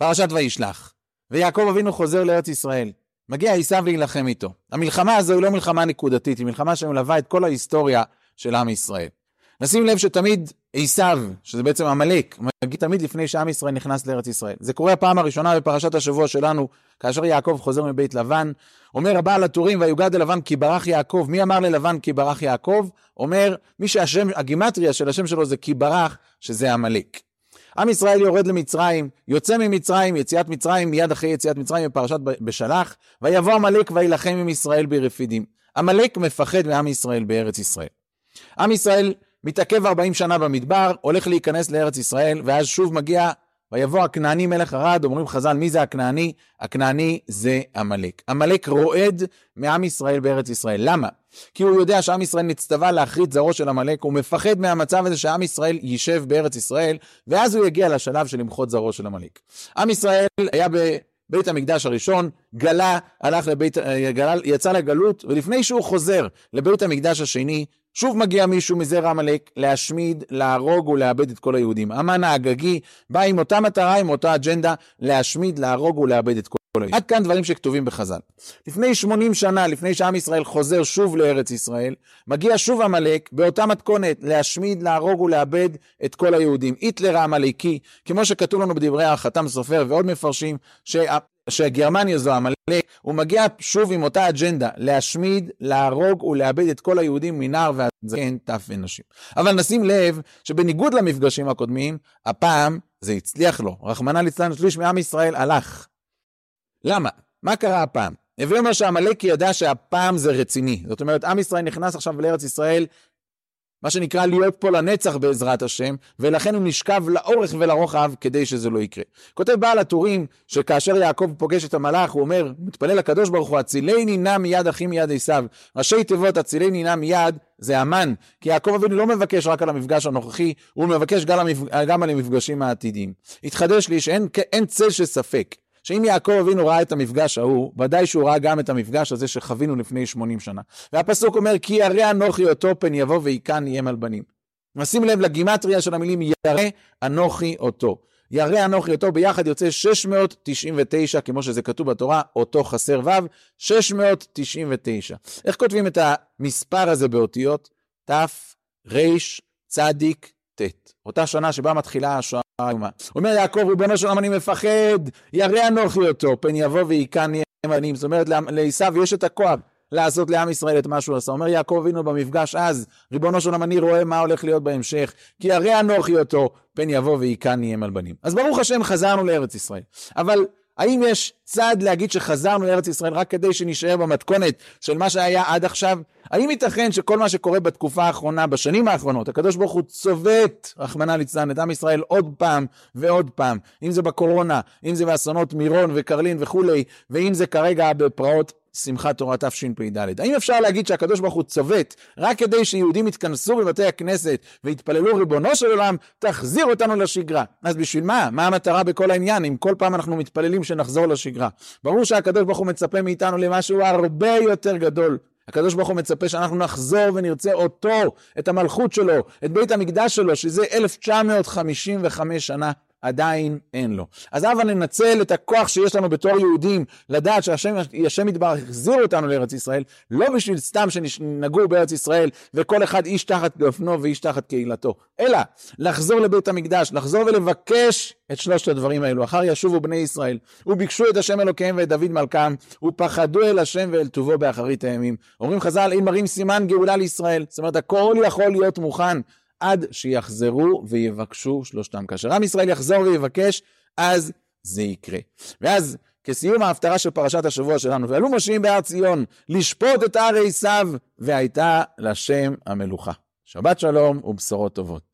פרשת וישלח, ויעקב אבינו חוזר לארץ ישראל. מגיע עשיו להילחם איתו. המלחמה הזו היא לא מלחמה נקודתית, היא מלחמה שמלווה את כל ההיסטוריה של עם ישראל. נשים לב שתמיד עשיו, שזה בעצם עמלק, מגיע תמיד לפני שעם ישראל נכנס לארץ ישראל. זה קורה הפעם הראשונה בפרשת השבוע שלנו, כאשר יעקב חוזר מבית לבן. אומר הבעל הטורים, ויוגד ללבן כי ברח יעקב. מי אמר ללבן כי ברח יעקב? אומר, מי שהשם, הגימטריה של השם שלו זה כי ברח, שזה עמלק. עם ישראל יורד למצרים, יוצא ממצרים, יציאת מצרים, מיד אחרי יציאת מצרים בפרשת בשלח, ויבוא עמלק וילחם עם ישראל ברפידים. עמלק מפחד מעם ישראל בארץ ישראל. עם ישראל מתעכב 40 שנה במדבר, הולך להיכנס לארץ ישראל, ואז שוב מגיע, ויבוא הכנעני מלך ערד, אומרים חז"ל, מי זה הכנעני? הכנעני זה עמלק. עמלק רועד מעם ישראל בארץ ישראל. למה? כי הוא יודע שעם ישראל נצטווה להכרית זרעו של עמלק, הוא מפחד מהמצב הזה שעם ישראל יישב בארץ ישראל, ואז הוא יגיע לשלב של למחות זרעו של עמלק. עם ישראל היה בבית המקדש הראשון, גלה, הלך לבית, אה, גלה, יצא לגלות, ולפני שהוא חוזר לבית המקדש השני, שוב מגיע מישהו מזרע עמלק להשמיד, להרוג ולאבד את כל היהודים. המן האגגי בא עם אותה מטרה, עם אותה אג'נדה, להשמיד, להרוג ולאבד את כל היהודים. עד כאן דברים שכתובים בחז"ל. לפני 80 שנה, לפני שעם ישראל חוזר שוב לארץ ישראל, מגיע שוב עמלק באותה מתכונת להשמיד, להרוג ולאבד את כל היהודים. היטלר העמלקי, כמו שכתוב לנו בדברי החתם סופר ועוד מפרשים, שה... שגרמניה זו עמלק, הוא מגיע שוב עם אותה אג'נדה, להשמיד, להרוג ולאבד את כל היהודים מנער ועד זקן, טף ונשים. אבל נשים לב שבניגוד למפגשים הקודמים, הפעם זה הצליח לו. רחמנא ליצלן שליש מעם ישראל הלך. למה? מה קרה הפעם? הווי אומר שעמלק ידע שהפעם זה רציני. זאת אומרת, עם ישראל נכנס עכשיו לארץ ישראל מה שנקרא להיות פה לנצח בעזרת השם, ולכן הוא נשכב לאורך ולרוחב כדי שזה לא יקרה. כותב בעל הטורים, שכאשר יעקב פוגש את המלאך, הוא אומר, מתפלל לקדוש ברוך הוא, הצילני נא מיד אחי מיד עשיו. ראשי תיבות הצילני נא מיד זה המן, כי יעקב אבינו לא מבקש רק על המפגש הנוכחי, הוא מבקש גם, על המפגשים העתידיים. התחדש לי שאין צל של ספק. שאם יעקב אבינו ראה את המפגש ההוא, ודאי שהוא ראה גם את המפגש הזה שחווינו לפני 80 שנה. והפסוק אומר, כי ירא אנוכי אותו פן יבוא ויקן איים על בנים. נשים לב לגימטריה של המילים ירא אנוכי אותו. ירא אנוכי אותו ביחד יוצא 699, כמו שזה כתוב בתורה, אותו חסר ו', 699. איך כותבים את המספר הזה באותיות? ת', ר', צדיק, ט'. אותה שנה שבה מתחילה השואה. אומר יעקב, ריבונו של עולם אני מפחד, ירא אנוכי אותו, פן יבוא ויקן ימנים. זאת אומרת, לעשו יש את הכוח לעשות לעם ישראל את מה שהוא עשה. אומר יעקב אבינו במפגש אז, ריבונו של עולם אני רואה מה הולך להיות בהמשך, כי ירא אנוכי אותו, פן יבוא ויקן יים על בנים. אז ברוך השם חזרנו לארץ ישראל. אבל האם יש צד להגיד שחזרנו לארץ ישראל רק כדי שנשאר במתכונת של מה שהיה עד עכשיו? האם ייתכן שכל מה שקורה בתקופה האחרונה, בשנים האחרונות, הקדוש ברוך הוא צובט, רחמנא ליצלן, את עם ישראל עוד פעם ועוד פעם, אם זה בקורונה, אם זה באסונות מירון וקרלין וכולי, ואם זה כרגע בפרעות שמחת תורה תשפ"ד. האם אפשר להגיד שהקדוש ברוך הוא צובט רק כדי שיהודים יתכנסו בבתי הכנסת ויתפללו ריבונו של עולם, תחזיר אותנו לשגרה. אז בשביל מה? מה המטרה בכל העניין אם כל פעם אנחנו מתפללים שנחזור לשגרה? ברור שהקדוש ברוך הוא מצפה מאיתנו למשהו הרבה יותר גדול. הקדוש ברוך הוא מצפה שאנחנו נחזור ונרצה אותו, את המלכות שלו, את בית המקדש שלו, שזה 1955 שנה עדיין אין לו. אז הבה ננצל את הכוח שיש לנו בתור יהודים, לדעת שהשם יתברך החזיר אותנו לארץ ישראל, לא בשביל סתם שנגור בארץ ישראל וכל אחד איש תחת גפנו ואיש תחת קהילתו, אלא לחזור לבית המקדש, לחזור ולבקש את שלושת הדברים האלו. אחר ישובו בני ישראל, וביקשו את השם אלוקיהם ואת דוד מלכם, ופחדו אל השם ואל טובו באחרית הימים. אומרים חז"ל, אם מראים סימן גאולה לישראל, זאת אומרת הכל יכול להיות מוכן עד שיחזרו ויבקשו שלושתם. כאשר עם ישראל יחזור ויבקש, אז זה יקרה. ואז כסיום ההפטרה של פרשת השבוע שלנו, ועלו משיעים בהר ציון, לשפוט את הר עשיו, והייתה לשם המלוכה. שבת שלום ובשורות טובות.